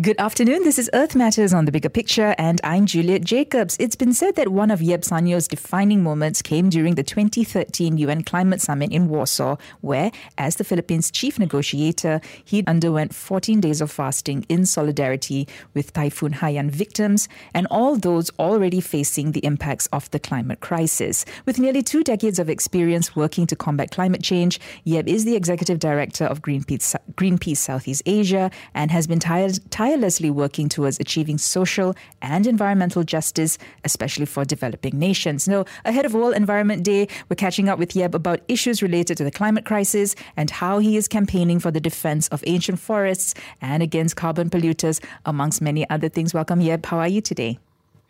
Good afternoon. This is Earth Matters on the Bigger Picture, and I'm Juliet Jacobs. It's been said that one of Yeb Saño's defining moments came during the 2013 UN Climate Summit in Warsaw, where, as the Philippines' chief negotiator, he underwent 14 days of fasting in solidarity with Typhoon Haiyan victims and all those already facing the impacts of the climate crisis. With nearly two decades of experience working to combat climate change, Yeb is the executive director of Greenpeace, Greenpeace Southeast Asia and has been tired tirelessly working towards achieving social and environmental justice, especially for developing nations. Now, ahead of World Environment Day, we're catching up with Yeb about issues related to the climate crisis and how he is campaigning for the defense of ancient forests and against carbon polluters, amongst many other things. Welcome, Yeb. How are you today?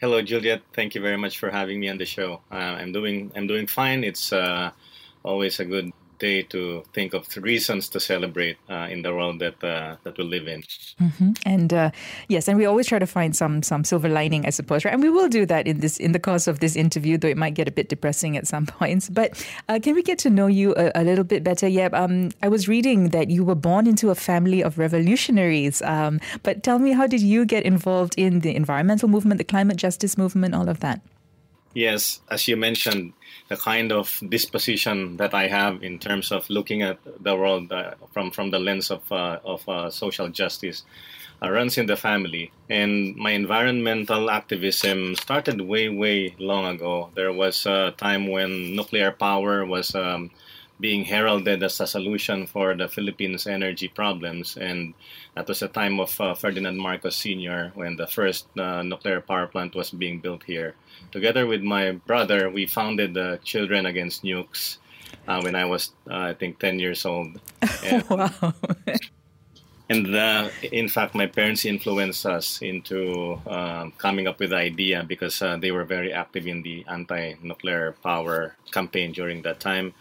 Hello, Juliet. Thank you very much for having me on the show. Uh, I'm doing I'm doing fine. It's uh, always a good day to think of reasons to celebrate uh, in the world that uh, that we live in. Mm-hmm. And uh, yes, and we always try to find some some silver lining, I suppose, right? And we will do that in this in the course of this interview, though it might get a bit depressing at some points. But uh, can we get to know you a, a little bit better? Yeah, um, I was reading that you were born into a family of revolutionaries. Um, but tell me, how did you get involved in the environmental movement, the climate justice movement, all of that? Yes, as you mentioned, the kind of disposition that I have in terms of looking at the world uh, from from the lens of uh, of uh, social justice uh, runs in the family. And my environmental activism started way way long ago. There was a time when nuclear power was um, being heralded as a solution for the Philippines' energy problems. And that was the time of uh, Ferdinand Marcos Sr. when the first uh, nuclear power plant was being built here. Together with my brother, we founded the Children Against Nukes uh, when I was, uh, I think, 10 years old. And, wow. and uh, in fact, my parents influenced us into um, coming up with the idea because uh, they were very active in the anti nuclear power campaign during that time.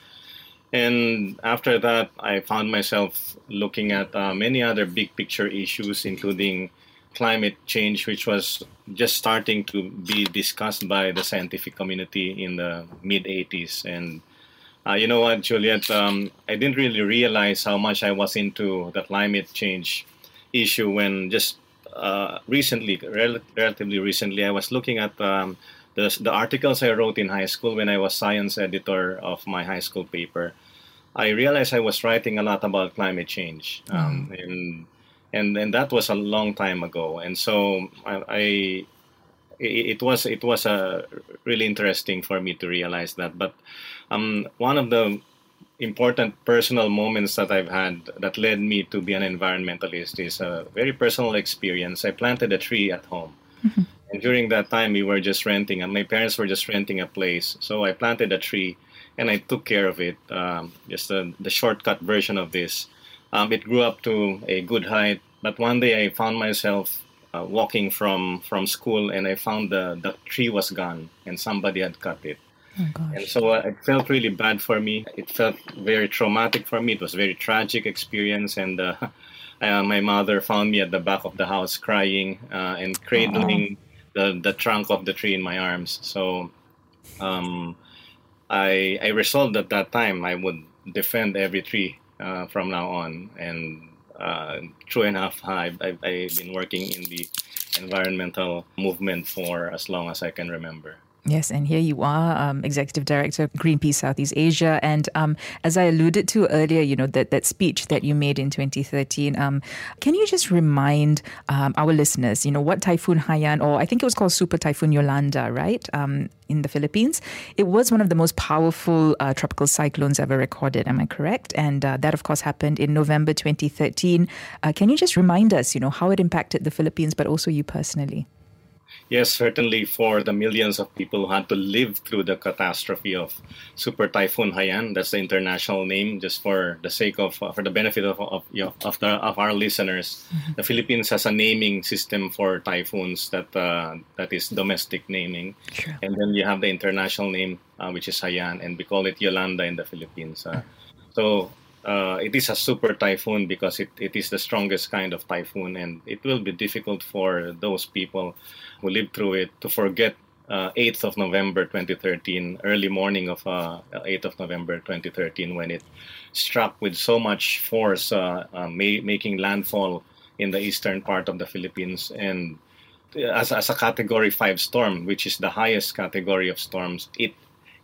And after that, I found myself looking at uh, many other big picture issues, including climate change, which was just starting to be discussed by the scientific community in the mid 80s. And uh, you know what, Juliet? Um, I didn't really realize how much I was into the climate change issue when just uh, recently, rel- relatively recently, I was looking at um, the, the articles I wrote in high school when I was science editor of my high school paper. I realized I was writing a lot about climate change, um, mm. and and and that was a long time ago. And so I, I it, was it was a really interesting for me to realize that. But um, one of the important personal moments that I've had that led me to be an environmentalist is a very personal experience. I planted a tree at home. Mm-hmm. And during that time, we were just renting, and my parents were just renting a place. So I planted a tree and I took care of it. Um, just the, the shortcut version of this. Um, it grew up to a good height, but one day I found myself uh, walking from from school, and I found the the tree was gone, and somebody had cut it. Oh, and so uh, it felt really bad for me. It felt very traumatic for me. It was a very tragic experience, and uh, uh my mother found me at the back of the house crying uh, and cradling the the trunk of the tree in my arms. So. Um, I I resolved at that time I would defend every tree uh, from now on, and uh, true enough, I've, I've, I've been working in the environmental movement for as long as I can remember. Yes, and here you are, um, Executive Director Greenpeace Southeast Asia. And um, as I alluded to earlier, you know, that, that speech that you made in 2013, um, can you just remind um, our listeners, you know, what Typhoon Haiyan, or I think it was called Super Typhoon Yolanda, right, um, in the Philippines? It was one of the most powerful uh, tropical cyclones ever recorded, am I correct? And uh, that, of course, happened in November 2013. Uh, can you just remind us, you know, how it impacted the Philippines, but also you personally? Yes, certainly for the millions of people who had to live through the catastrophe of Super Typhoon Haiyan. That's the international name, just for the sake of, uh, for the benefit of of, you know, of, the, of our listeners. Mm-hmm. The Philippines has a naming system for typhoons that uh, that is domestic naming, sure. and then you have the international name, uh, which is Haiyan, and we call it Yolanda in the Philippines. Uh, so uh, it is a super typhoon because it, it is the strongest kind of typhoon and it will be difficult for those people who live through it to forget uh, 8th of November 2013, early morning of uh, 8th of November 2013, when it struck with so much force, uh, uh ma- making landfall in the eastern part of the Philippines. And as, as a Category 5 storm, which is the highest category of storms, it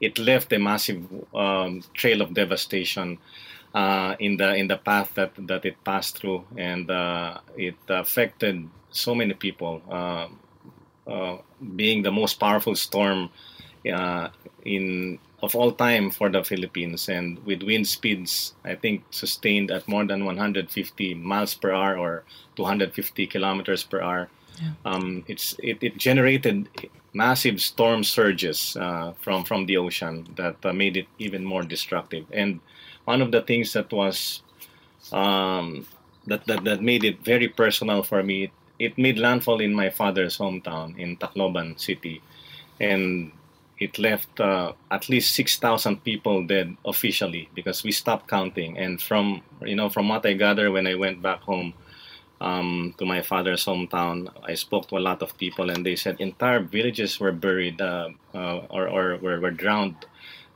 it left a massive um, trail of devastation uh, in the in the path that that it passed through, and uh, it affected so many people. Uh, uh being the most powerful storm uh, in of all time for the Philippines, and with wind speeds, I think sustained at more than 150 miles per hour or 250 kilometers per hour. Yeah. Um, it's it, it generated massive storm surges uh, from from the ocean that uh, made it even more destructive. And one of the things that was um, that, that that made it very personal for me, it made landfall in my father's hometown in Tacloban City, and it left uh, at least six thousand people dead officially because we stopped counting. And from you know from what I gather when I went back home um, to my father's hometown, I spoke to a lot of people, and they said entire villages were buried uh, uh, or, or were, were drowned.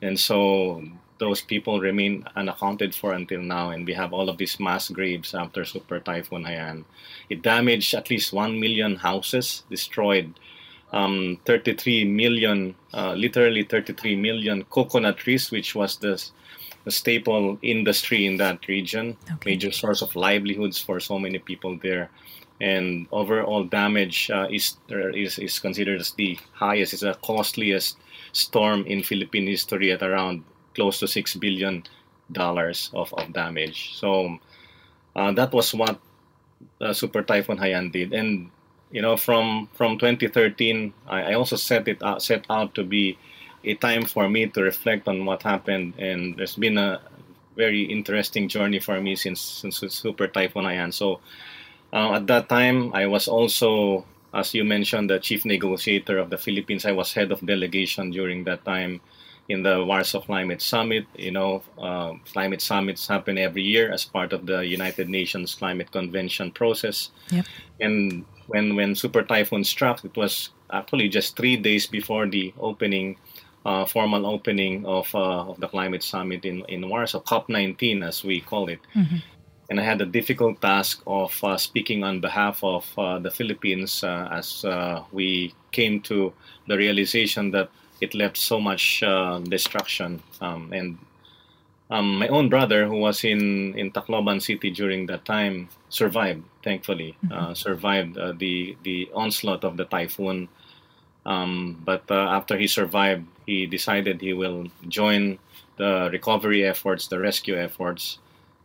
And so those people remain unaccounted for until now, and we have all of these mass graves after Super Typhoon Haiyan. It damaged at least 1 million houses, destroyed um, 33 million, uh, literally 33 million coconut trees, which was the a staple industry in that region, okay. major source of livelihoods for so many people there. And overall damage uh, is, is is considered as the highest, it's the costliest storm in Philippine history at around close to six billion dollars of, of damage. So uh, that was what uh, Super Typhoon Haiyan did, and you know from from 2013, I, I also set it out, set out to be a time for me to reflect on what happened, and there's been a very interesting journey for me since since Super Typhoon Haiyan. So uh, at that time, I was also, as you mentioned, the chief negotiator of the Philippines. I was head of delegation during that time in the Warsaw Climate Summit. You know, uh, climate summits happen every year as part of the United Nations Climate Convention process. Yep. And when when Super Typhoon struck, it was actually just three days before the opening uh, formal opening of, uh, of the climate summit in, in Warsaw, COP19 as we call it. Mm-hmm. And I had the difficult task of uh, speaking on behalf of uh, the Philippines uh, as uh, we came to the realization that it left so much destruction. Um, and um, my own brother, who was in, in Tacloban City during that time, survived, thankfully, mm-hmm. survived the, the onslaught of the typhoon. Um, but after he survived, he decided he will join the recovery efforts, the rescue efforts.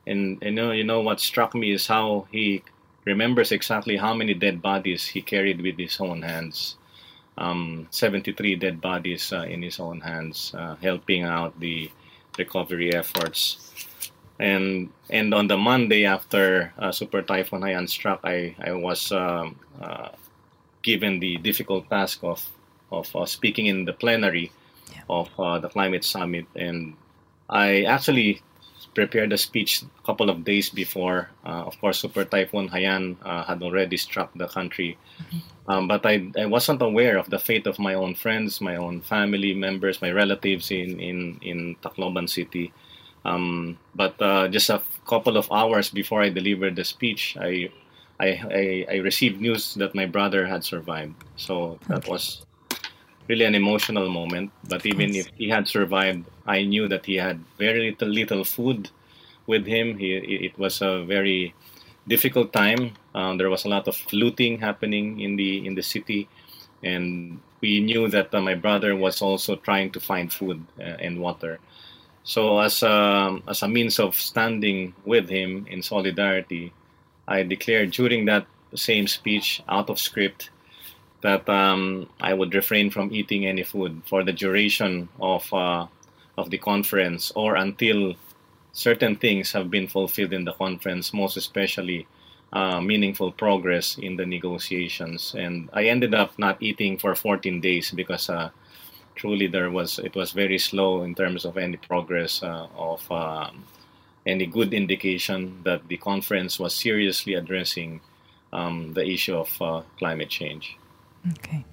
And you know, you know what struck me is how he remembers exactly how many dead bodies he carried with his own hands. Um, 73 dead bodies uh, in his own hands, uh, helping out the recovery efforts. And and on the Monday after uh, Super Typhoon Haiyan struck, I I was um, uh, given the difficult task of of uh, speaking in the plenary yeah. of uh, the climate summit, and I actually prepared a speech a couple of days before. Uh, of course, Super Typhoon Haiyan uh, had already struck the country, mm-hmm. um, but I, I wasn't aware of the fate of my own friends, my own family members, my relatives in in in Tacloban City. Um, but uh, just a couple of hours before I delivered the speech, I I, I, I, received news that my brother had survived. So that okay. was really an emotional moment. But even if he had survived, I knew that he had very little, little food with him. He, it was a very difficult time. Um, there was a lot of looting happening in the in the city, and we knew that uh, my brother was also trying to find food uh, and water. So as a, as a means of standing with him in solidarity, I declared during that same speech out of script that um, I would refrain from eating any food for the duration of uh, of the conference or until certain things have been fulfilled in the conference, most especially uh, meaningful progress in the negotiations. And I ended up not eating for 14 days because uh, truly there was it was very slow in terms of any progress uh, of um, any good indication that the conference was seriously addressing um, the issue of uh, climate change. Okay.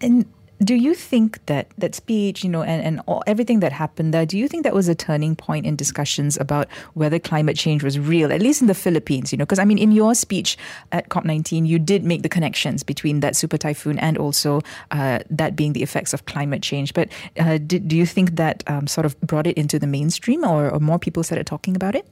And do you think that that speech, you know, and, and all, everything that happened there, do you think that was a turning point in discussions about whether climate change was real, at least in the Philippines, you know? Because, I mean, in your speech at COP19, you did make the connections between that super typhoon and also uh, that being the effects of climate change. But uh, did, do you think that um, sort of brought it into the mainstream or, or more people started talking about it?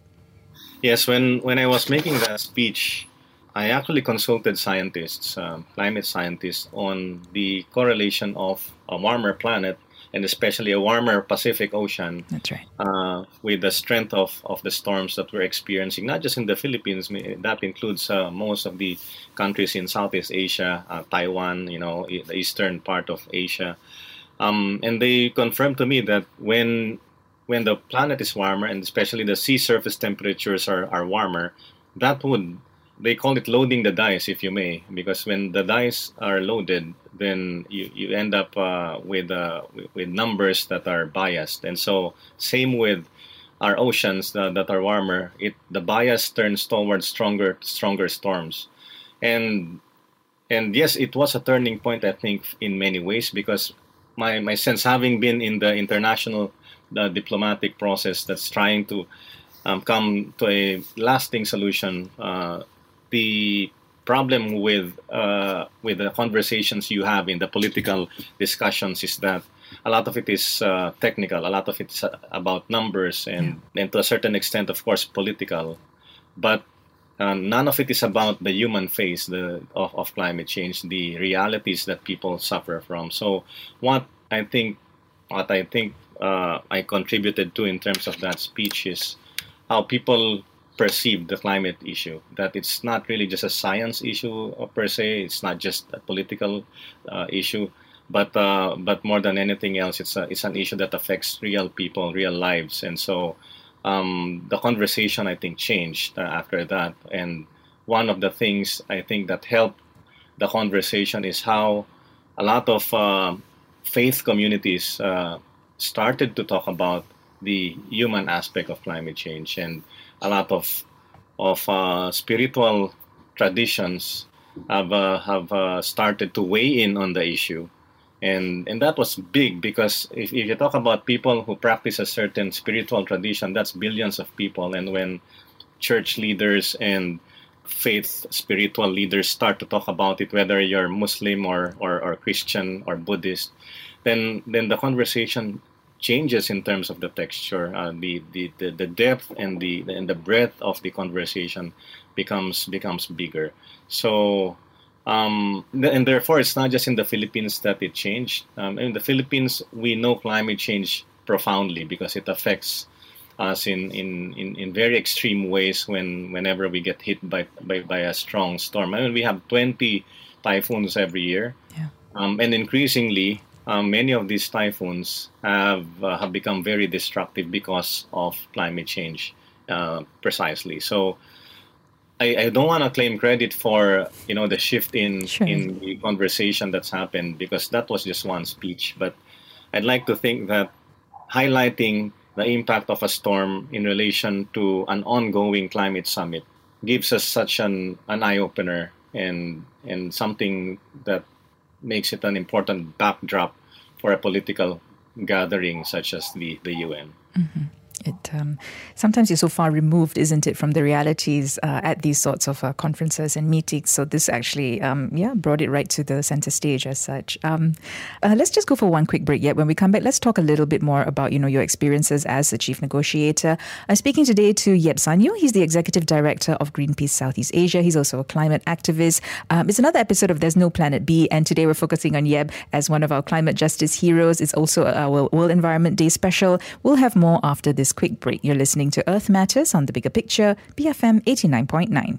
Yes, when, when I was making that speech, I actually consulted scientists, um, climate scientists, on the correlation of a warmer planet and especially a warmer Pacific Ocean. That's right. Uh, with the strength of, of the storms that we're experiencing, not just in the Philippines, that includes uh, most of the countries in Southeast Asia, uh, Taiwan, you know, the eastern part of Asia. Um, and they confirmed to me that when when the planet is warmer and especially the sea surface temperatures are, are warmer, that would they call it loading the dice, if you may, because when the dice are loaded, then you, you end up uh, with uh, with numbers that are biased, and so same with our oceans that, that are warmer. It the bias turns towards stronger stronger storms, and and yes, it was a turning point, I think, in many ways because my my sense, having been in the international the diplomatic process that's trying to um, come to a lasting solution uh, the problem with uh, with the conversations you have in the political discussions is that a lot of it is uh, technical, a lot of it is uh, about numbers, and, yeah. and to a certain extent, of course, political. But uh, none of it is about the human face the, of, of climate change, the realities that people suffer from. So, what I think, what I think uh, I contributed to in terms of that speech is how people perceive the climate issue. That it's not really just a science issue per se. It's not just a political uh, issue, but uh, but more than anything else, it's a, it's an issue that affects real people, real lives, and so um, the conversation I think changed uh, after that. And one of the things I think that helped the conversation is how a lot of uh, faith communities uh, started to talk about the human aspect of climate change and a lot of of uh, spiritual traditions have uh, have uh, started to weigh in on the issue, and and that was big because if, if you talk about people who practice a certain spiritual tradition, that's billions of people, and when church leaders and faith spiritual leaders start to talk about it, whether you're Muslim or, or, or Christian or Buddhist, then then the conversation changes in terms of the texture, uh, the, the, the, the depth and the and the breadth of the conversation becomes becomes bigger. So um, and therefore, it's not just in the Philippines that it changed. Um, in the Philippines, we know climate change profoundly because it affects us in, in, in, in very extreme ways when whenever we get hit by, by, by a strong storm. I mean, we have 20 typhoons every year. Yeah. Um, and increasingly, um, many of these typhoons have uh, have become very destructive because of climate change, uh, precisely. So, I, I don't want to claim credit for you know the shift in sure. in the conversation that's happened because that was just one speech. But I'd like to think that highlighting the impact of a storm in relation to an ongoing climate summit gives us such an, an eye opener and and something that makes it an important backdrop for a political gathering such as the, the UN. Mm-hmm it um, sometimes you're so far removed, isn't it, from the realities uh, at these sorts of uh, conferences and meetings. So this actually, um, yeah, brought it right to the center stage as such. Um, uh, let's just go for one quick break. Yet when we come back, let's talk a little bit more about you know your experiences as the chief negotiator. I'm speaking today to Yeb Saño. He's the executive director of Greenpeace Southeast Asia. He's also a climate activist. Um, it's another episode of There's No Planet B, and today we're focusing on Yeb as one of our climate justice heroes. It's also our World Environment Day special. We'll have more after this quick break. You're listening to Earth Matters on the Bigger Picture, BFM 89.9.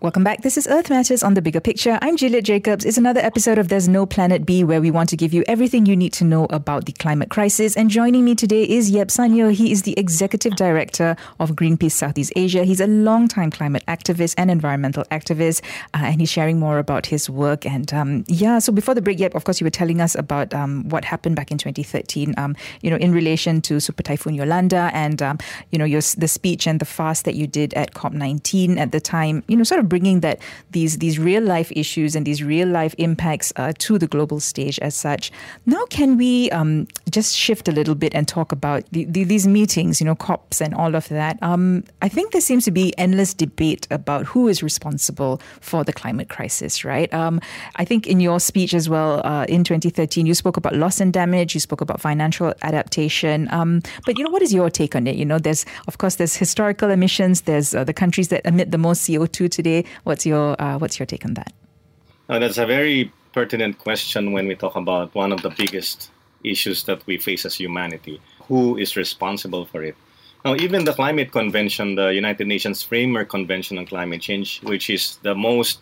Welcome back. This is Earth Matters on the Bigger Picture. I'm Juliet Jacobs. It's another episode of There's No Planet B where we want to give you everything you need to know about the climate crisis. And joining me today is Yeb Saño. He is the Executive Director of Greenpeace Southeast Asia. He's a long-time climate activist and environmental activist, uh, and he's sharing more about his work. And um, yeah, so before the break, Yeb, of course, you were telling us about um, what happened back in 2013, um, you know, in relation to Super Typhoon Yolanda and, um, you know, your, the speech and the fast that you did at COP19 at the time, you know, sort of bringing that these these real life issues and these real life impacts uh, to the global stage as such. Now, can we um, just shift a little bit and talk about the, the, these meetings, you know, COPs and all of that? Um, I think there seems to be endless debate about who is responsible for the climate crisis, right? Um, I think in your speech as well uh, in 2013, you spoke about loss and damage, you spoke about financial adaptation. Um, but you know, what is your take on it? You know, there's of course there's historical emissions, there's uh, the countries that emit the most CO2 today. What's your uh, what's your take on that? Oh, that's a very pertinent question when we talk about one of the biggest issues that we face as humanity. Who is responsible for it? Now, even the Climate Convention, the United Nations Framework Convention on Climate Change, which is the most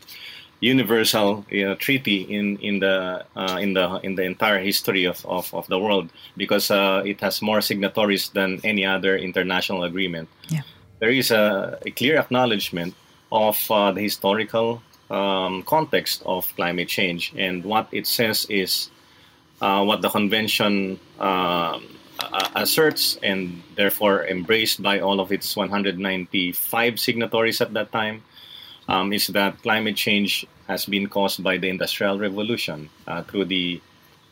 universal you know, treaty in in the uh, in the in the entire history of, of, of the world because uh, it has more signatories than any other international agreement. Yeah. There is a, a clear acknowledgement of uh, the historical um, context of climate change, and what it says is uh, what the convention um, asserts, and therefore embraced by all of its 195 signatories at that time um, is that climate change has been caused by the Industrial Revolution uh, through the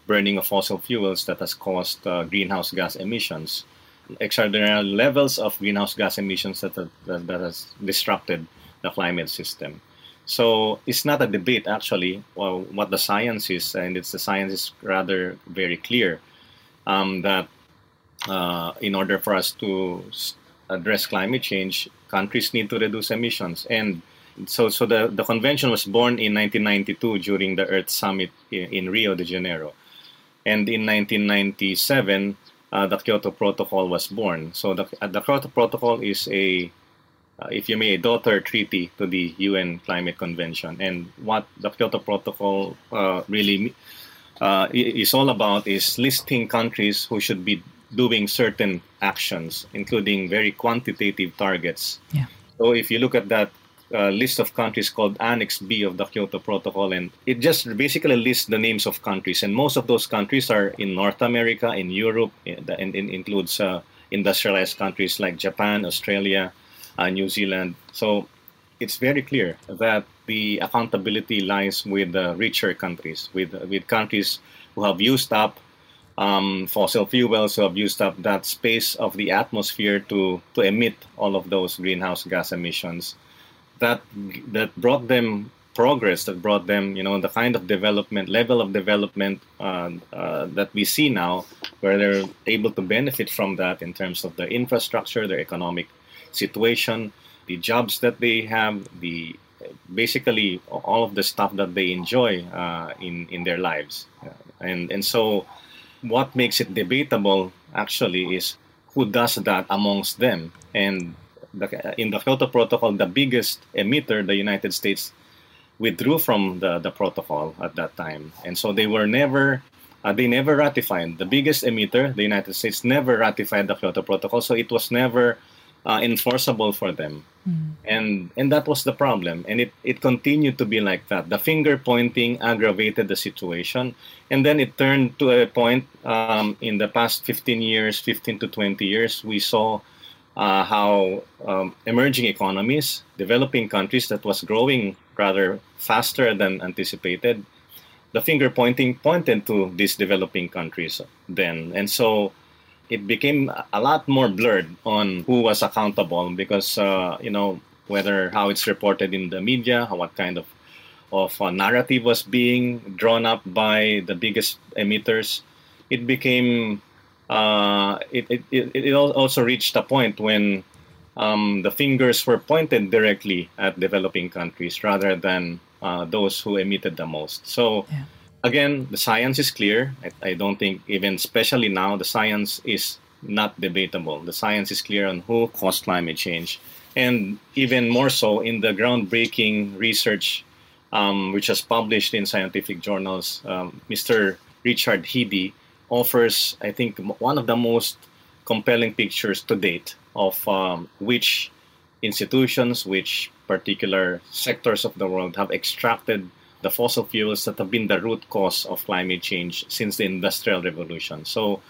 burning of fossil fuels that has caused uh, greenhouse gas emissions, extraordinary levels of greenhouse gas emissions that, that, that has disrupted the climate system. So it's not a debate actually well, what the science is, and it's the science is rather very clear um, that uh, in order for us to address climate change, countries need to reduce emissions and so so the, the convention was born in 1992 during the Earth Summit in, in Rio de Janeiro. And in 1997, uh, the Kyoto Protocol was born. So the, the Kyoto Protocol is a, uh, if you may, a daughter treaty to the UN Climate Convention. And what the Kyoto Protocol uh, really uh, is all about is listing countries who should be doing certain actions, including very quantitative targets. Yeah. So if you look at that uh, list of countries called Annex B of the Kyoto Protocol, and it just basically lists the names of countries. And most of those countries are in North America, in Europe, and, and includes uh, industrialized countries like Japan, Australia, uh, New Zealand. So it's very clear that the accountability lies with the richer countries, with with countries who have used up um, fossil fuels, who have used up that space of the atmosphere to to emit all of those greenhouse gas emissions that that brought them progress that brought them you know the kind of development level of development uh, uh, that we see now where they're able to benefit from that in terms of their infrastructure their economic situation the jobs that they have the basically all of the stuff that they enjoy uh, in in their lives and and so what makes it debatable actually is who does that amongst them and in the Kyoto Protocol, the biggest emitter, the United States, withdrew from the, the protocol at that time. And so they were never, uh, they never ratified. The biggest emitter, the United States, never ratified the Kyoto Protocol. So it was never uh, enforceable for them. Mm. And and that was the problem. And it, it continued to be like that. The finger pointing aggravated the situation. And then it turned to a point um, in the past 15 years, 15 to 20 years, we saw uh, how um, emerging economies, developing countries that was growing rather faster than anticipated, the finger pointing pointed to these developing countries then. And so it became a lot more blurred on who was accountable because, uh, you know, whether how it's reported in the media, what kind of, of uh, narrative was being drawn up by the biggest emitters, it became uh, it, it, it, it also reached a point when um, the fingers were pointed directly at developing countries rather than uh, those who emitted the most. So, yeah. Again, the science is clear. I, I, don't think, even especially now, the science is not debatable. The science is clear on who caused climate change. And even more so in the groundbreaking research um, which was published in scientific journals, um, Mr. Richard Heede offers, I think, one of the most compelling pictures to date of um, which institutions, which particular sectors of the world have extracted the fossil fuels that have been the root cause of climate change since the Industrial Revolution. So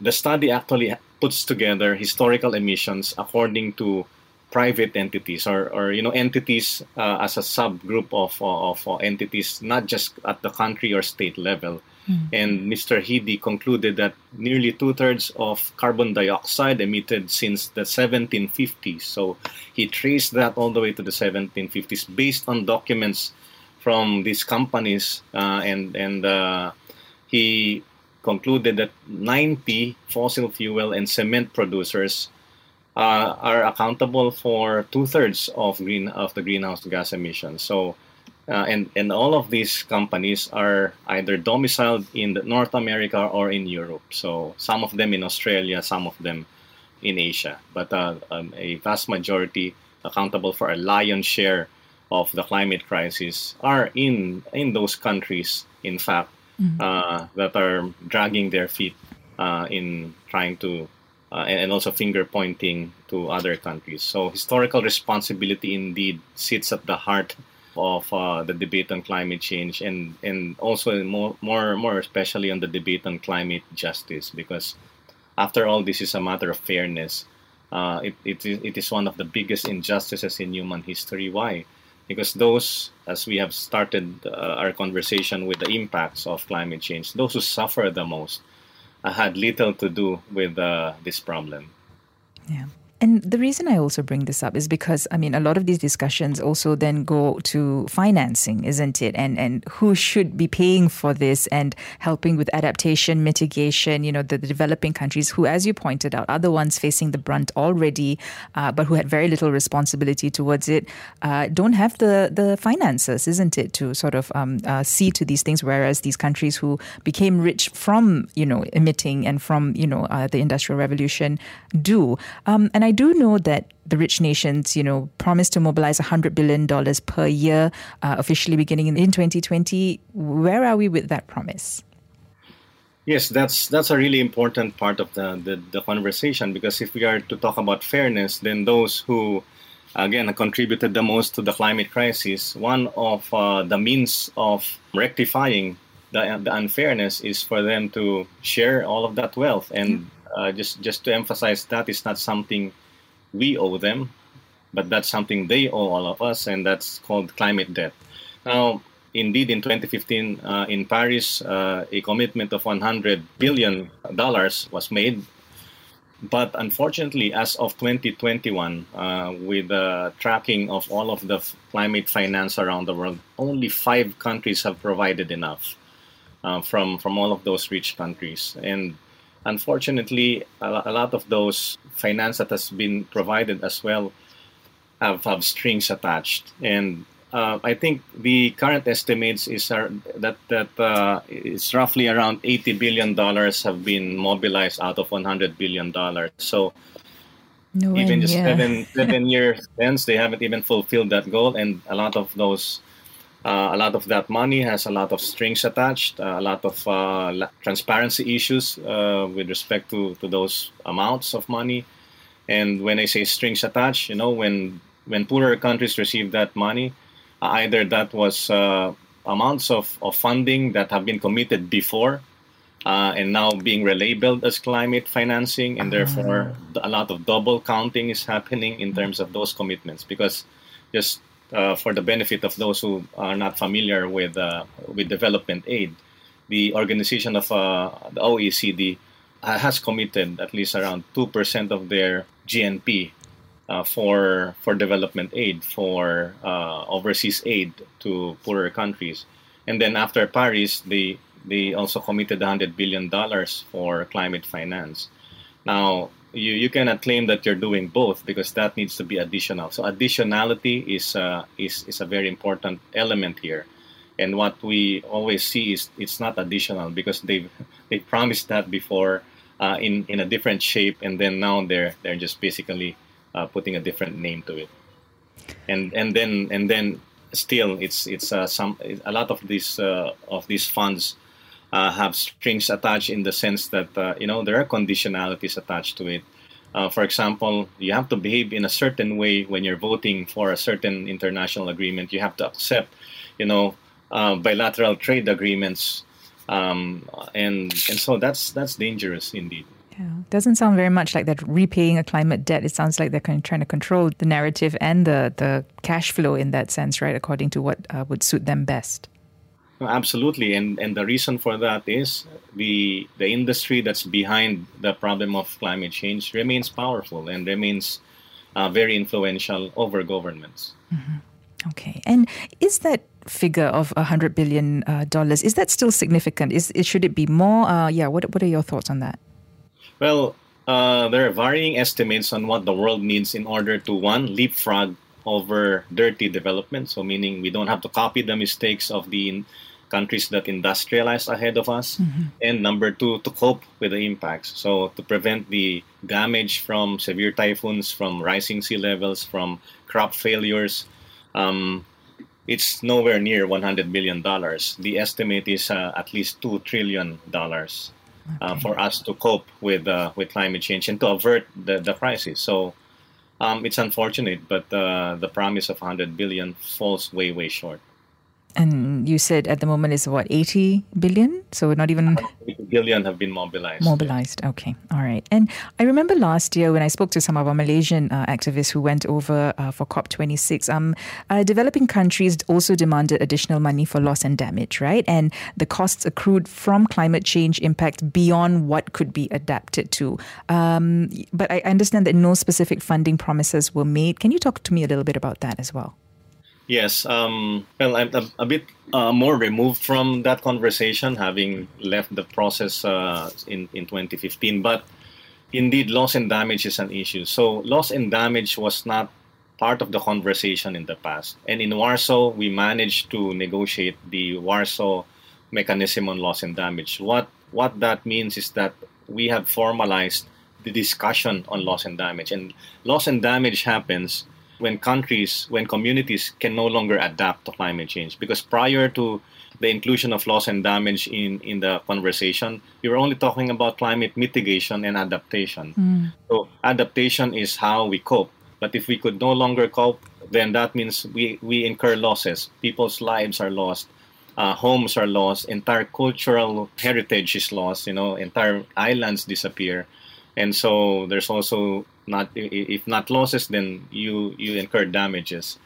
the study actually puts together historical emissions according to private entities or, or you know entities uh, as a subgroup of, of, of entities, not just at the country or state level. Mm. And Mr. Heede concluded that nearly two thirds of carbon dioxide emitted since the 1750s. So he traced that all the way to the 1750s based on documents from these companies, uh, and and uh, he concluded that 90 fossil fuel and cement producers uh, are accountable for two thirds of green of the greenhouse gas emissions. So, uh, and and all of these companies are either domiciled in North America or in Europe. So some of them in Australia, some of them in Asia, but uh, um, a vast majority accountable for a lion's share of the climate crisis are in in those countries. In fact, mm-hmm. that are dragging their feet uh, in trying to uh, and, also finger pointing to other countries. So historical responsibility indeed sits at the heart of uh, the debate on climate change and, and also more, more, more especially on the debate on climate justice because after all this is a matter of fairness. Uh, it, it, it is one of the biggest injustices in human history. Why? Because those, as we have started uh, our conversation with the impacts of climate change, those who suffer the most had little to do with uh, this problem. Yeah. And the reason I also bring this up is because I mean a lot of these discussions also then go to financing, isn't it? And and who should be paying for this and helping with adaptation, mitigation? You know, the, the developing countries who, as you pointed out, are the ones facing the brunt already, uh, but who had very little responsibility towards it, uh, don't have the the finances, isn't it, to sort of um, uh, see to these things. Whereas these countries who became rich from you know emitting and from you know uh, the industrial revolution do. Um, and I do know that the rich nations, you know, promised to mobilize $100 billion per year, uh, officially beginning in, in 2020. Where are we with that promise? Yes, that's that's a really important part of the, the, the, conversation because if we are to talk about fairness, then those who, again, contributed the most to the climate crisis, one of uh, the means of rectifying the, the, unfairness is for them to share all of that wealth. And uh, just just to emphasize, that is not something we owe them, but that's something they owe all of us, and that's called climate debt. Now, indeed, in 2015 uh, in Paris, uh, a commitment of 100 billion dollars was made. But unfortunately, as of 2021, uh, with the tracking of all of the climate finance around the world, only five countries have provided enough uh, from from all of those rich countries, and unfortunately, a lot of those finance that has been provided as well have, have strings attached. And uh, I think the current estimates is are, that that uh, it's roughly around 80 billion dollars have been mobilized out of 100 billion dollars. So no even just yeah. seven seven years hence, they haven't even fulfilled that goal, and a lot of those a lot of that money has a lot of strings attached, uh, a lot of uh, transparency issues uh, with respect to, to those amounts of money. And when I say strings attached, you know, when when poorer countries receive that money, either that was uh, amounts of, of funding that have been committed before uh, and now being relabeled as climate financing, and therefore a lot of double counting is happening in terms of those commitments because just uh, for the benefit of those who are not familiar with uh, with development aid, the organization of uh, the OECD has committed at least around two percent of their GNP uh, for for development aid for uh, overseas aid to poorer countries, and then after Paris, they they also committed 100 billion dollars for climate finance. Now you, you cannot claim that you're doing both because that needs to be additional. So additionality is uh, is is a very important element here. And what we always see is it's not additional because they've they promised that before uh, in in a different shape, and then now they're they're just basically uh, putting a different name to it. And and then and then still it's it's uh, some a lot of these uh, of these funds uh, have strings attached in the sense that uh, you know there are conditionalities attached to it. Uh, for example, you have to behave in a certain way when you're voting for a certain international agreement. You have to accept, you know, uh, bilateral trade agreements, um, and and so that's that's dangerous indeed. Yeah, doesn't sound very much like that repaying a climate debt. It sounds like they're kind of trying to control the narrative and the, the cash flow in that sense, right? According to what uh, would suit them best. Absolutely, and and the reason for that is the the industry that's behind the problem of climate change remains powerful and remains uh, very influential over governments. Mm-hmm. Okay, and is that figure of a hundred billion uh, dollars is that still significant? Is, is should it be more? Uh, yeah, what what are your thoughts on that? Well, uh, there are varying estimates on what the world needs in order to one leapfrog over dirty development. So meaning we don't have to copy the mistakes of the countries that industrialized ahead of us, mm-hmm. and number two, to cope with the impacts. So, to prevent the damage from severe typhoons, from rising sea levels, from crop failures, um, it's nowhere near 100 billion dollars. The estimate is uh, at least two trillion dollars uh, for us to cope with uh, with climate change and to avert the, the crisis. So. Um, it's unfortunate, but uh, the promise of 100 billion falls way, way short. And you said at the moment is what, 80 billion? So we're not even. 80 billion have been mobilized. Mobilized, okay. All right. And I remember last year when I spoke to some of our Malaysian uh, activists who went over uh, for COP26, um, uh, developing countries also demanded additional money for loss and damage, right? And the costs accrued from climate change impact beyond what could be adapted to. Um, but I understand that no specific funding promises were made. Can you talk to me a little bit about that as well? Yes. Um, well, I'm a, a bit uh, more removed from that conversation, having left the process uh, in, in 2015. But indeed, loss and damage is an issue. So, loss and damage was not part of the conversation in the past. And in Warsaw, we managed to negotiate the Warsaw mechanism on loss and damage. What, what that means is that we have formalized the discussion on loss and damage. And loss and damage happens when countries, when communities can no longer adapt to climate change. Because prior to the inclusion of loss and damage in, in the conversation, we were only talking about climate mitigation and adaptation. Mm. So adaptation is how we cope. But if we could no longer cope, then that means we, we incur losses. People's lives are lost. Uh, homes are lost. Entire cultural heritage is lost. You know, entire islands disappear and so there's also not if not losses then you you incur damages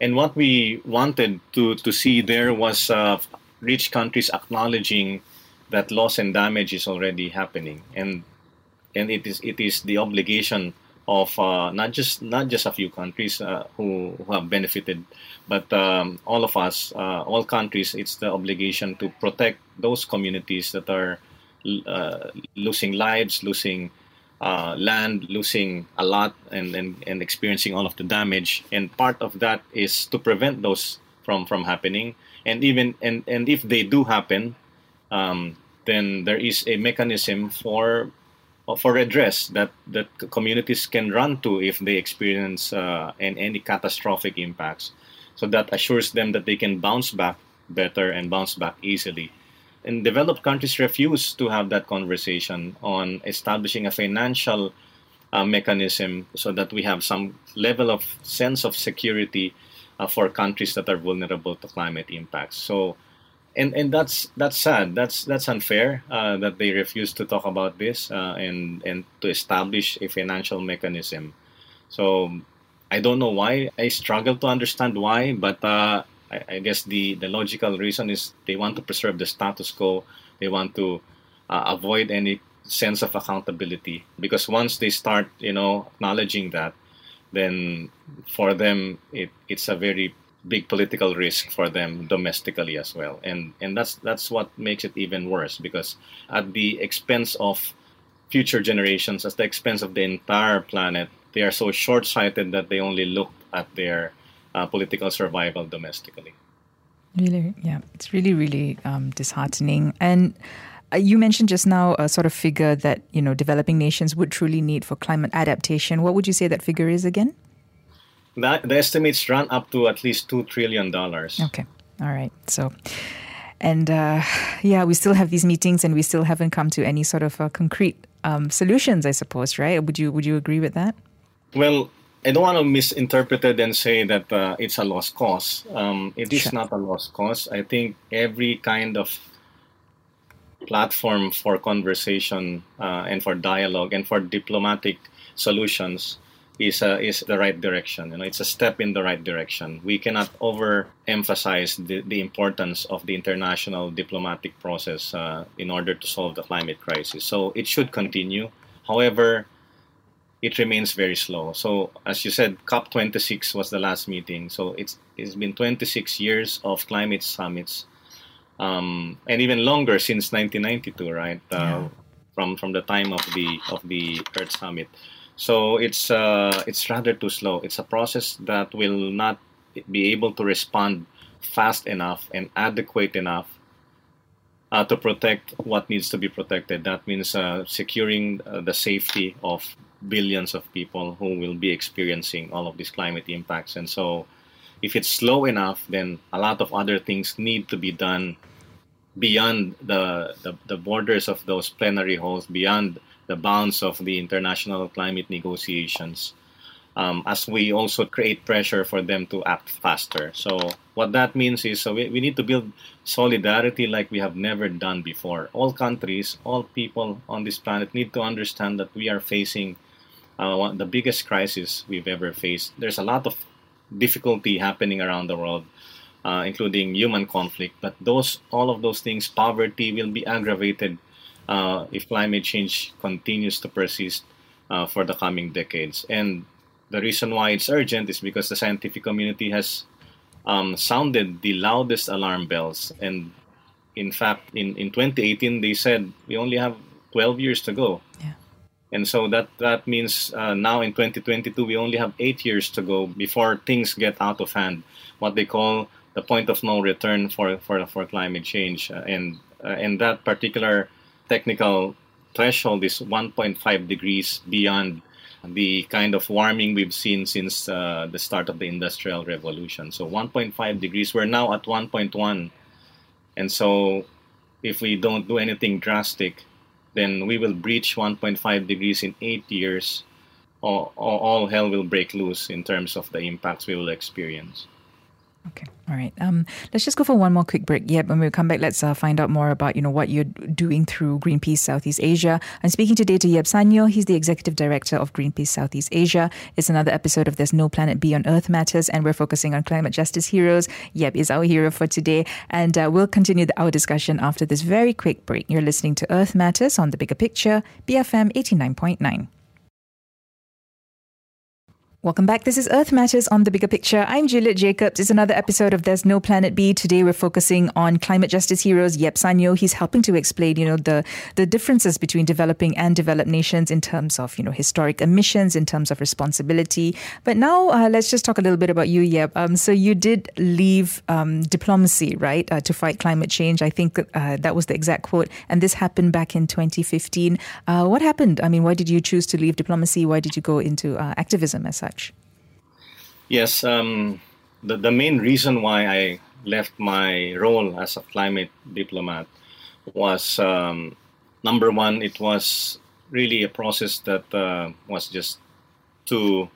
and what we wanted to to see there was uh, rich countries acknowledging that loss and damage is already happening and and it is it is the obligation of uh, not just not just a few countries uh, who, who have benefited, but um, all of us, uh, all countries. It's the obligation to protect those communities that are uh, losing lives, losing uh, land, losing a lot, and, and and experiencing all of the damage. And part of that is to prevent those from from happening. And even and and if they do happen, um, then there is a mechanism for for redress that that communities can run to if they experience uh, any catastrophic impacts. So that assures them that they can bounce back better and bounce back easily and developed countries refuse to have that conversation on establishing a financial uh, mechanism so that we have some level of sense of security uh, for countries that are vulnerable to climate impacts. So, and and that's that's sad. That's that's unfair uh, that they refuse to talk about this uh, and and to establish a financial mechanism. So, I don't know why. I struggle to understand why, but uh, I, I, guess the, the logical reason is they want to preserve the status quo. They want to uh, avoid any sense of accountability because once they start, you know, acknowledging that, then for them it, it's a very big political risk for them domestically as well. And and that's that's what makes it even worse because at the expense of future generations, at the expense of the entire planet, they are so short-sighted that they only look at their uh, political survival domestically. Really, yeah, it's really, really um, disheartening. And uh, you mentioned just now a sort of figure that you know developing nations would truly need for climate adaptation. What would you say that figure is again? That the estimates run up to at least two trillion dollars. Okay, all right. So, and uh, yeah, we still have these meetings, and we still haven't come to any sort of uh, concrete um, solutions. I suppose, right? Would you Would you agree with that? Well, I don't want to misinterpret it and say that uh, it's a lost cause. Um, it is not a lost cause. I think every kind of platform for conversation uh, and for dialogue and for diplomatic solutions is uh, is the right direction. You know, it's a step in the right direction. We cannot overemphasize the, the importance of the international diplomatic process uh, in order to solve the climate crisis. So it should continue. However, it remains very slow. So as you said, COP26 was the last meeting. So it's it's been 26 years of climate summits, um, and even longer since 1992, right? Uh, yeah. From from the time of the of the Earth Summit. So it's uh, it's rather too slow. It's a process that will not be able to respond fast enough and adequate enough uh, to protect what needs to be protected. That means uh, securing uh, the safety of billions of people who will be experiencing all of these climate impacts. And so, if it's slow enough, then a lot of other things need to be done beyond the, the, the borders of those plenary halls, beyond the bounds of the international climate negotiations um, as we also create pressure for them to act faster. So, what that means is so we, we need to build solidarity like we have never done before. All countries, all people on this planet need to understand that we are facing uh, one, the biggest crisis we've ever faced. There's a lot of difficulty happening around the world. Uh, including human conflict, but those all of those things, poverty will be aggravated uh, if climate change continues to persist uh, for the coming decades. And the reason why it's urgent is because the scientific community has um, sounded the loudest alarm bells. And in fact, in, in 2018, they said we only have 12 years to go. Yeah. And so that, that means uh, now in 2022, we only have eight years to go before things get out of hand, what they call the point of no return for, for, for climate change. Uh, and, uh, and that particular technical threshold is 1.5 degrees beyond the kind of warming we've seen since uh, the start of the Industrial Revolution. So 1.5 degrees, we're now at 1.1. And so if we don't do anything drastic, then we will breach 1.5 degrees in eight years. All, all, hell will break loose in terms of the impacts we will experience. Okay. All right. Um, let's just go for one more quick break. Yep. When we come back, let's uh, find out more about you know what you're doing through Greenpeace Southeast Asia. I'm speaking today to Yeb Saño. He's the executive director of Greenpeace Southeast Asia. It's another episode of There's No Planet B on Earth Matters, and we're focusing on climate justice heroes. Yeb is our hero for today, and uh, we'll continue the, our discussion after this very quick break. You're listening to Earth Matters on the Bigger Picture, BFM 89.9. Welcome back. This is Earth Matters on the Bigger Picture. I'm Juliet Jacobs. It's another episode of There's No Planet B. Today we're focusing on climate justice heroes Yeb Saño. He's helping to explain, you know, the the differences between developing and developed nations in terms of, you know, historic emissions, in terms of responsibility. But now uh, let's just talk a little bit about you, Yeb. Um, so you did leave um, diplomacy, right, uh, to fight climate change. I think uh, that was the exact quote. And this happened back in 2015. Uh, what happened? I mean, why did you choose to leave diplomacy? Why did you go into uh, activism as such? Such? Yes, um, the, the main reason why I left my role as a climate diplomat was um, number one, it was really a process that uh, was just too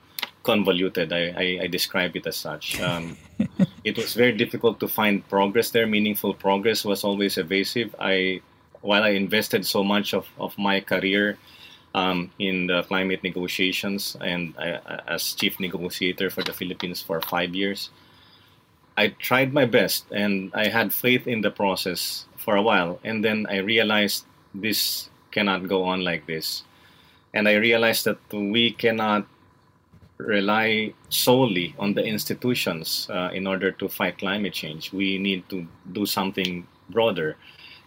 convoluted. I, I, I describe it as such. Um, it was very difficult to find progress there. Meaningful progress was always evasive. I, while I invested so much of, of my career um, in the climate negotiations and I, as chief negotiator for the Philippines for five years. I tried my best and I had faith in the process for a while. And then I realized this cannot go on like this. And I realized that we cannot rely solely on the institutions uh, in order to fight climate change. We need to do something broader.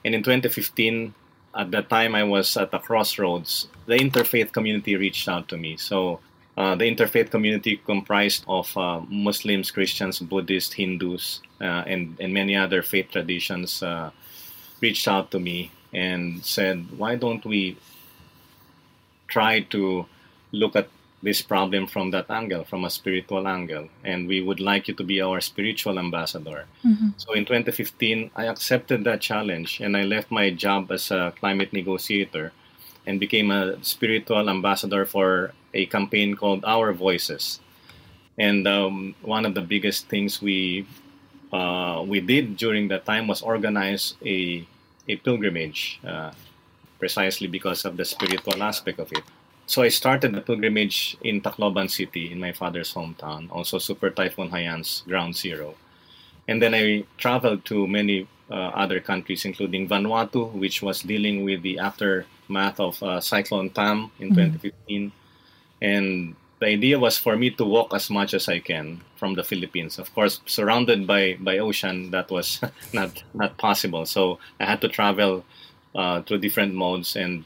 And in 2015, at that time I was at a crossroads. The interfaith community reached out to me. So uh, the interfaith community comprised of uh, Muslims, Christians, Buddhists, Hindus, uh, and, and many other faith traditions uh, reached out to me and said, why don't we try to look at this problem from that angle, from a spiritual angle, and we would like you to be our spiritual ambassador. Mm-hmm. So in 2015, I accepted that challenge and I left my job as a climate negotiator and became a spiritual ambassador for a campaign called Our Voices. And um, one of the biggest things we uh, we did during that time was organize a a pilgrimage, uh, precisely because of the spiritual aspect of it. So I started the pilgrimage in Tacloban City, in my father's hometown, also Super Typhoon Haiyan's ground zero. And then I traveled to many uh, other countries, including Vanuatu, which was dealing with the aftermath of uh, Cyclone Pam in mm-hmm. 2015. And the idea was for me to walk as much as I can from the Philippines. Of course, surrounded by, by ocean, that was not not possible. So I had to travel uh, through different modes, and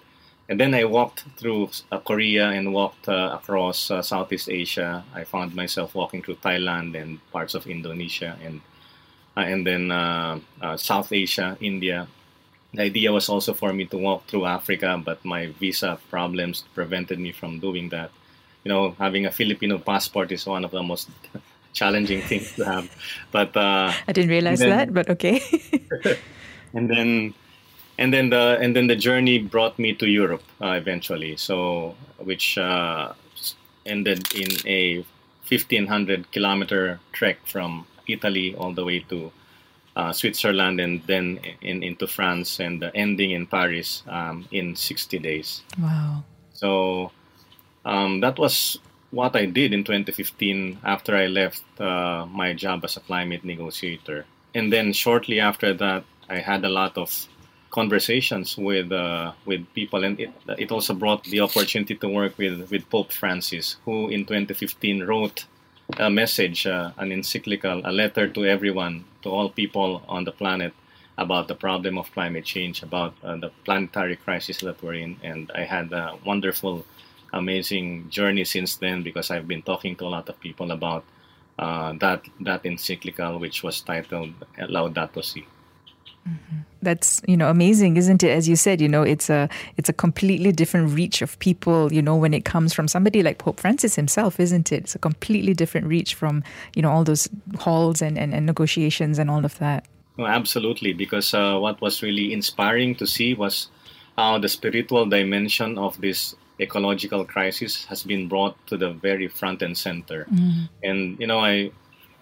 and then I walked through uh, Korea and walked uh, across uh, Southeast Asia. I found myself walking through Thailand and parts of Indonesia, and uh, and then uh, uh, South Asia, India. The idea was also for me to walk through Africa, but my visa problems prevented me from doing that. You know, having a Filipino passport is one of the most challenging things to have. But I didn't realize then, that, but okay. and then and then the and then the journey brought me to Europe uh, eventually. So which uh, ended in a 1500 kilometer trek from Italy all the way to uh, Switzerland and then in, into France and ending in Paris um, in 60 days. Wow. So um, that was what I did in 2015 after I left uh, my job as a climate negotiator. And then shortly after that, I had a lot of conversations with uh, with people, and it, it also brought the opportunity to work with, with Pope Francis, who in 2015 wrote a message, uh, an encyclical, a letter to everyone, to all people on the planet about the problem of climate change, about uh, the planetary crisis that we're in. And I had a wonderful, amazing journey since then because I've been talking to a lot of people about uh, that that encyclical, which was titled Laudato Si. Mm-hmm. That's you know amazing, isn't it? As you said, you know it's a it's a completely different reach of people. You know when it comes from somebody like Pope Francis himself, isn't it? It's a completely different reach from you know all those halls and and, and negotiations and all of that. Well, absolutely, because uh, what was really inspiring to see was how the spiritual dimension of this ecological crisis has been brought to the very front and center. Mm. And you know, I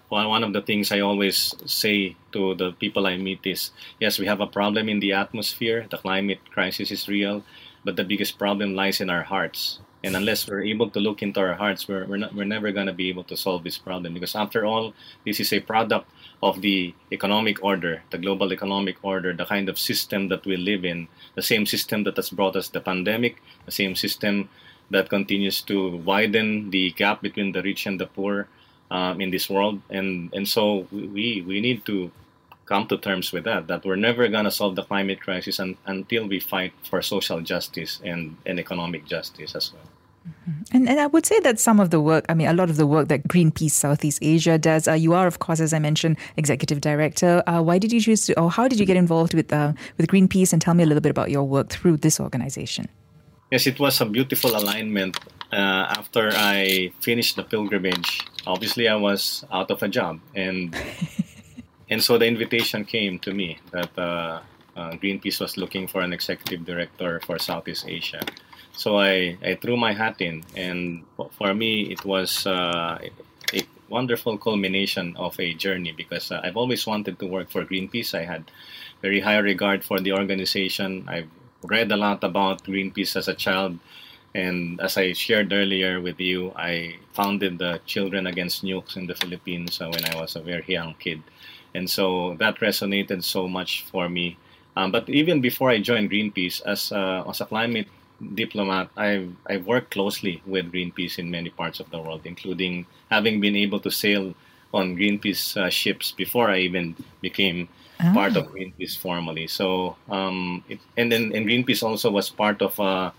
one of the things I always say to the people I meet is yes, we have a problem in the atmosphere. The climate crisis is real, but the biggest problem lies in our hearts. And unless we're able to look into our hearts, we're, we're, not, we're never going to be able to solve this problem. Because after all, this is a product of the economic order, the global economic order, the kind of system that we live in, the same system that has brought us the pandemic, the same system that continues to widen the gap between the rich and the poor, um, in this world, and and so we we need to come to terms with that. That we're never gonna solve the climate crisis un, until we fight for social justice and, and economic justice as well. Mm-hmm. And, and I would say that some of the work, I mean, a lot of the work that Greenpeace Southeast Asia does, uh, you are, of course, as I mentioned, executive director. Uh, why did you choose to, or how did you get involved with uh, with Greenpeace? And tell me a little bit about your work through this organization. Yes, it was a beautiful alignment. Uh, after I finished the pilgrimage, obviously I was out of a job, and and so the invitation came to me that uh, uh, Greenpeace was looking for an executive director for Southeast Asia. So I, I threw my hat in, and for me it was uh, a wonderful culmination of a journey because uh, I've always wanted to work for Greenpeace. I had very high regard for the organization. I've read a lot about Greenpeace as a child. And as I shared earlier with you, I founded the Children Against Nukes in the Philippines uh, when I was a very young kid. And so that resonated so much for me. Um, but even before I joined Greenpeace, as, as a climate diplomat, I've, I've worked closely with Greenpeace in many parts of the world, including having been able to sail on Greenpeace uh, ships before I even became ah. part of Greenpeace formally. So, um, it, and then and Greenpeace also was part of. Uh,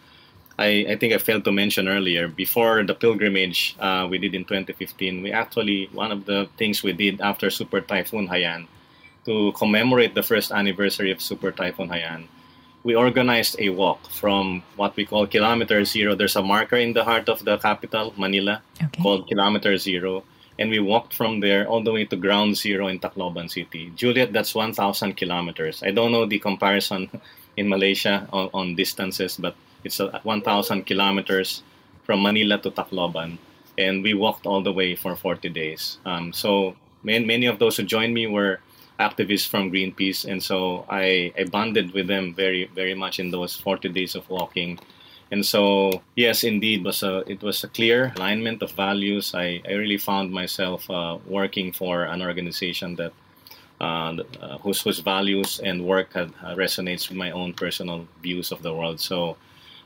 I, I think I failed to mention earlier before the pilgrimage uh, we did in 2015. We actually one of the things we did after Super Typhoon Haiyan to commemorate the first anniversary of Super Typhoon Haiyan. We organized a walk from what we call Kilometer Zero. There's a marker in the heart of the capital, Manila, okay. called Kilometer Zero and we walked from there all the way to ground zero in Tacloban City. Juliet, that's 1,000 kilometers. I don't know the comparison in Malaysia on, on distances, but it's 1,000 kilometers from Manila to Tacloban, and we walked all the way for 40 days. Um, so many, many of those who joined me were activists from Greenpeace, and so I, I bonded with them very very much in those 40 days of walking. And so, yes, indeed, was a, it was a clear alignment of values. I, I really found myself uh, working for an organization that uh, uh, whose, whose values and work had, uh, resonates with my own personal views of the world. So,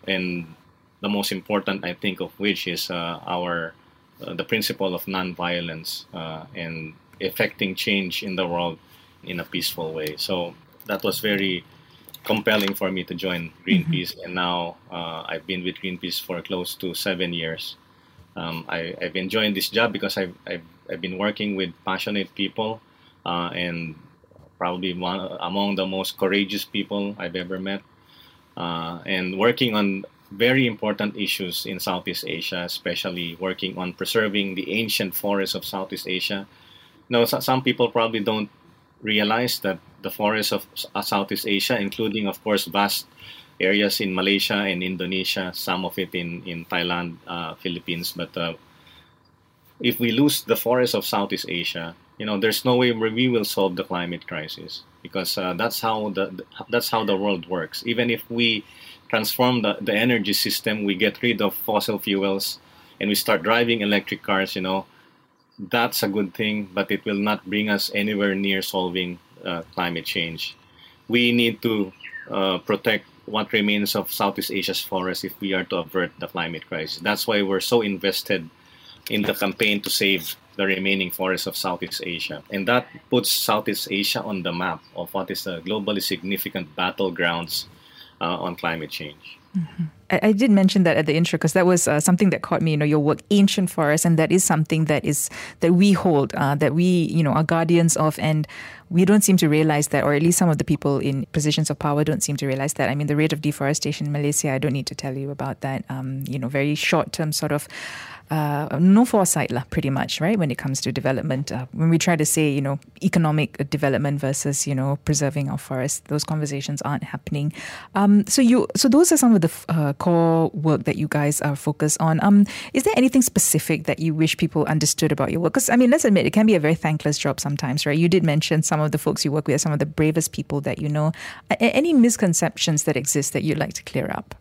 and the most important, I think, of which is uh, our uh, the principle of nonviolence and effecting change in the world in a peaceful way. So that was very compelling for me to join Greenpeace, mm-hmm. and now uh, I've been with Greenpeace for close to seven years. Um, I, have enjoyed this job because I've, I've, I've, been working with passionate people uh, and probably one among the most courageous people I've ever met, uh, and working on very important issues in Southeast Asia, especially working on preserving the ancient forests of Southeast Asia. Now, some people probably don't realize that the forests of uh, Southeast Asia, including, of course, vast areas in Malaysia and Indonesia, some of it in, in Thailand, uh, Philippines. But uh, if we lose the forests of Southeast Asia, you know, there's no way we will solve the climate crisis because uh, that's how the that's how the world works. Even if we transform the, the energy system, we get rid of fossil fuels, and we start driving electric cars. You know, that's a good thing, but it will not bring us anywhere near solving uh, climate change. We need to uh, protect what remains of Southeast Asia's forests if we are to avert the climate crisis. That's why we're so invested in the campaign to save the remaining forests of Southeast Asia. And that puts Southeast Asia on the map of what is the globally significant battlegrounds on climate change. Mm-hmm. I, I, did mention that at the intro because that was uh, something that caught me. You know, your work, ancient forests, and that is something that is that we hold, uh, that we you know are guardians of, and we don't seem to realize that, or at least some of the people in positions of power don't seem to realize that. I mean, the rate of deforestation in Malaysia, I don't need to tell you about that. Um, you know, very short term sort of uh, no foresight, lah, pretty much, right? When it comes to development, uh, when we try to say, you know, economic development versus, you know, preserving our forests, those conversations aren't happening. Um, so you, so those are some of the uh, core work that you guys are focused on. Um, is there anything specific that you wish people understood about your work? Because I mean, let's admit, it can be a very thankless job sometimes, right? You did mention some of the folks you work with, some of the bravest people that you know. any misconceptions that exist that you'd like to clear up?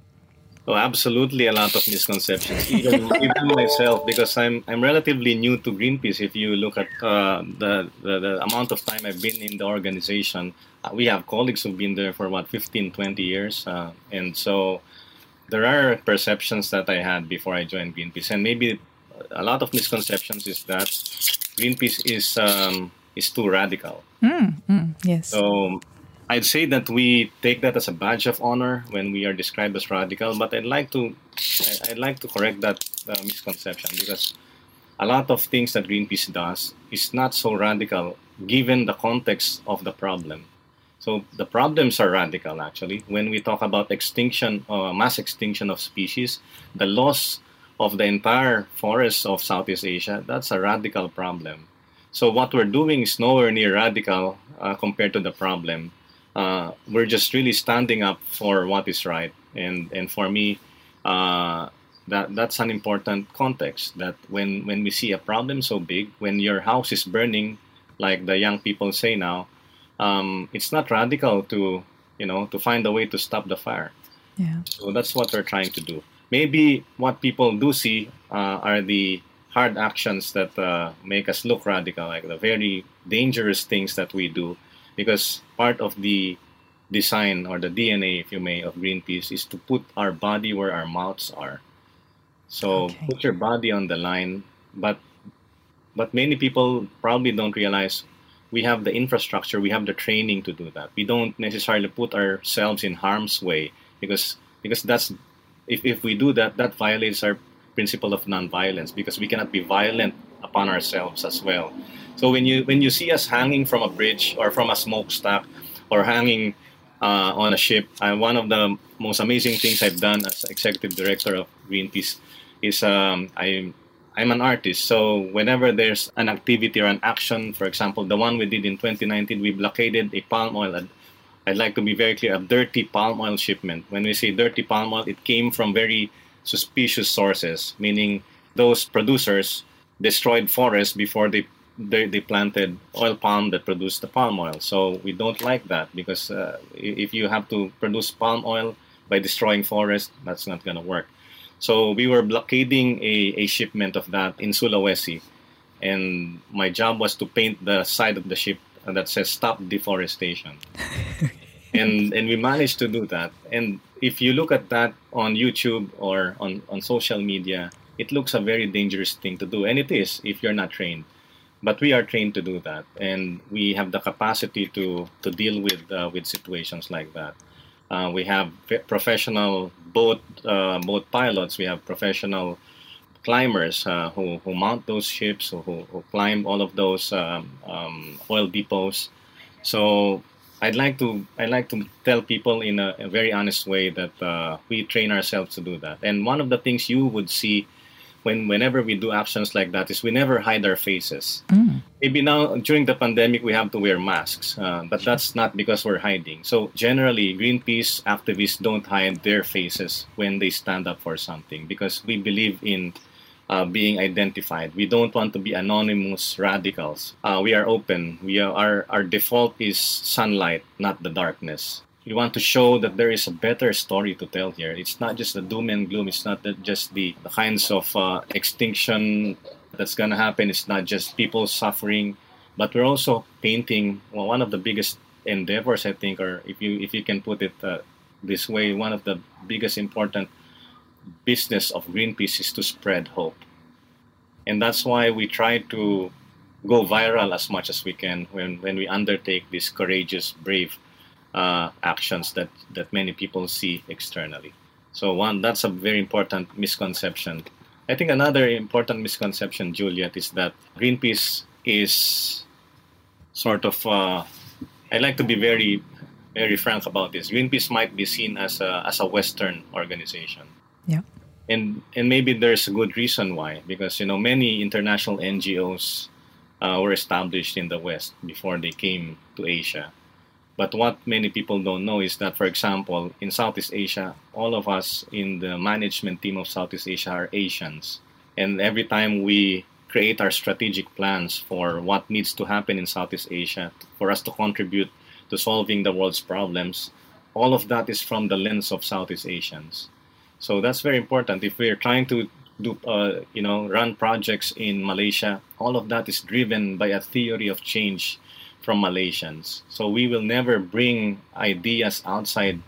Oh, absolutely, a lot of misconceptions. Even, even myself, because I'm I'm relatively new to Greenpeace. If you look at uh, the, the, the amount of time I've been in the organization, uh, we have colleagues who've been there for what 15, 20 years, uh, and so there are perceptions that I had before I joined Greenpeace, and maybe a lot of misconceptions is that Greenpeace is um, is too radical. Mm, mm, yes. So I'd say that we take that as a badge of honor when we are described as radical, but I'd like to I'd like to correct that uh, misconception because a lot of things that Greenpeace does is not so radical given the context of the problem. So the problems are radical actually. When we talk about extinction, uh, mass extinction of species, the loss of the entire forests of Southeast Asia, that's a radical problem. So what we're doing is nowhere near radical uh, compared to the problem uh, we're just really standing up for what is right. And and for me, uh, that that's an important context. That when when we see a problem so big, when your house is burning, like the young people say now, um, it's not radical to you know to find a way to stop the fire. Yeah. So that's what we're trying to do. Maybe what people do see uh, are the hard actions that uh, make us look radical, like the very dangerous things that we do because part of the design or the DNA, if you may, of Greenpeace is to put our body where our mouths are. So okay. put your body on the line, but but many people probably don't realize we have the infrastructure, we have the training to do that. We don't necessarily put ourselves in harm's way because because that's if, if we do that, that violates our principle of nonviolence because we cannot be violent upon ourselves as well. So when you when you see us hanging from a bridge or from a smokestack or hanging uh, on a ship, uh, one of the most amazing things I've done as executive director of Greenpeace is um, I I'm an artist. So whenever there's an activity or an action, for example, the one we did in 2019, we blockaded a palm oil. I'd, I'd like to be very clear: a dirty palm oil shipment. When we say dirty palm oil, it came from very suspicious sources, meaning those producers destroyed forests before they they, they planted oil palm that produced the palm oil. So we don't like that because uh, if you have to produce palm oil by destroying forest, that's not going to work. So we were blockading a, a shipment of that in Sulawesi. And my job was to paint the side of the ship that says stop deforestation. and and we managed to do that. And if you look at that on YouTube or on, on social media, it looks a very dangerous thing to do. And it is if you're not trained but we are trained to do that, and we have the capacity to to deal with uh, with situations like that. Uh, we have professional boat uh, boat pilots. We have professional climbers uh, who, who mount those ships, who, who climb all of those um, um, oil depots. So I'd like to I'd like to tell people in a, a very honest way that uh, we train ourselves to do that. And one of the things you would see when whenever we do actions like that is we never hide our faces. Mm. Maybe now during the pandemic we have to wear masks, uh, but that's not because we're hiding. So generally, Greenpeace activists don't hide their faces when they stand up for something because we believe in. Uh, being identified. We don't want to be anonymous radicals. Uh, we are open. We are, our our default is sunlight, not the darkness we want to show that there is a better story to tell here. It's not just the doom and gloom. It's not just the, the kinds of uh, extinction that's going to happen. It's not just people suffering, but we're also painting well, one of the biggest endeavors, I think, or if you if you can put it uh, this way, one of the biggest important business of Greenpeace is to spread hope, and that's why we try to go viral as much as we can when when we undertake this courageous, brave uh, actions that, that many people see externally. So one, that's a very important misconception. I think another important misconception, Juliet, is that Greenpeace is sort of. Uh, I like to be very, very frank about this. Greenpeace might be seen as a as a Western organization. Yeah. And and maybe there's a good reason why, because you know many international NGOs uh, were established in the West before they came to Asia but what many people don't know is that, for example, in Southeast Asia, all of us in the management team of Southeast Asia are Asians. And every time we create our strategic plans for what needs to happen in Southeast Asia for us to contribute to solving the world's problems, all of that is from the lens of Southeast Asians. So that's very important. If we're trying to do, uh, you know, run projects in Malaysia, all of that is driven by a theory of change from Malaysians. So we will never bring ideas outside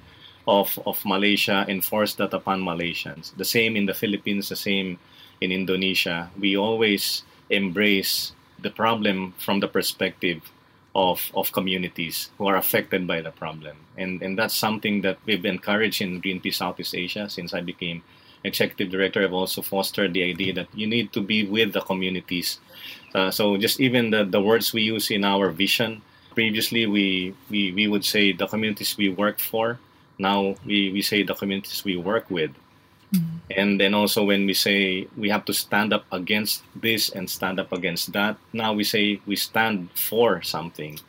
of, of Malaysia and force that upon Malaysians. The same in the Philippines, the same in Indonesia. We always embrace the problem from the perspective of, of communities who are affected by the problem. And, and that's something that we've encouraged in Greenpeace Southeast Asia since I became executive director. I've also fostered the idea that you need to be with the communities uh, so just even the, the words we use in our vision, previously we, we, we would say the communities we work for. Now we, we say the communities we work with. Mm-hmm. And then also when we say we have to stand up against this and stand up against that, now we say we stand for something.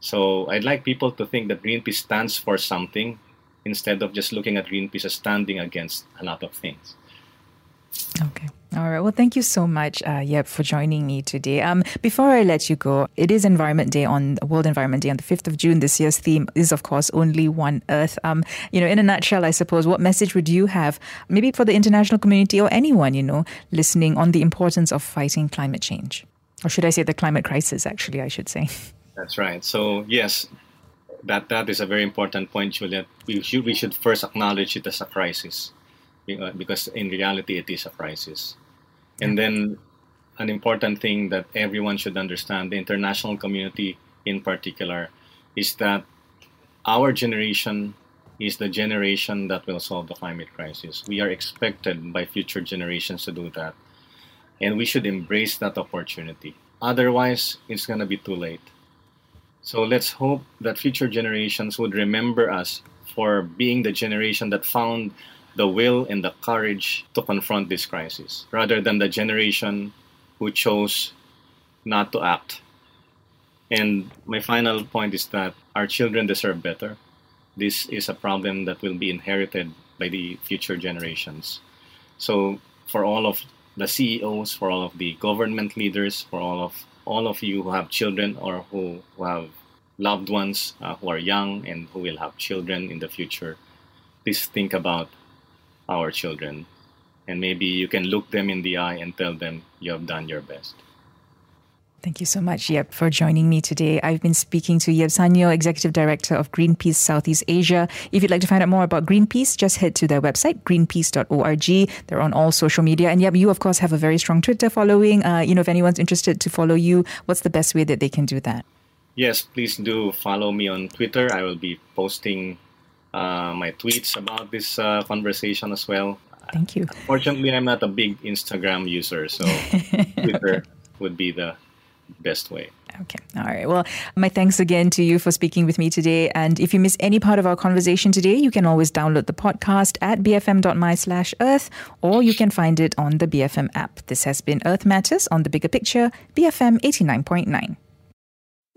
So I'd like people to think that Greenpeace stands for something instead of just looking at Greenpeace as standing against a lot of things. Okay. All right. Well, thank you so much, uh, Yeb, for joining me today. Um, before I let you go, it is Environment Day on World Environment Day on the fifth of June. This year's theme is, of course, only one Earth. Um, you know, in a nutshell, I suppose, what message would you have, maybe for the international community or anyone, you know, listening on the importance of fighting climate change, or should I say the climate crisis? Actually, I should say. That's right. So yes, that that is a very important point, Juliet. We should we should first acknowledge it as a crisis Uh, because in reality it is a crisis. And then an important thing that everyone should understand, the international community in particular, is that our generation is the generation that will solve the climate crisis. We are expected by future generations to do that. And we should embrace that opportunity. Otherwise, it's going to be too late. So let's hope that future generations would remember us for being the generation that found the will and the courage to confront this crisis rather than the generation who chose not to act. And my final point is that our children deserve better. This is a problem that will be inherited by the future generations. So, for all of the CEOs, for all of the government leaders, for all of all of you who have children or who, who have loved ones uh, who are young and who will have children in the future, please think about our children. And maybe you can look them in the eye and tell them you have done your best. Thank you so much, Yeb, for joining me today. I've been speaking to Yeb Saño, Executive Director of Greenpeace Southeast Asia. If you'd like to find out more about Greenpeace, just head to their website, greenpeace.org. They're on all social media. And Yeb, you, of course, have a very strong Twitter following. Uh, you know, if anyone's interested to follow you, what's the best way that they can do that? Yes, please do follow me on Twitter. I will be posting uh, my tweets about this uh, conversation as well. Thank you. Fortunately, I'm not a big Instagram user, so Twitter would be the best way. Okay. All right. Well, my thanks again to you for speaking with me today. And if you miss any part of our conversation today, you can always download the podcast at bfm.my slash earth, or you can find it on the BFM app. This has been Earth Matters on the Bigger Picture, BFM 89.9.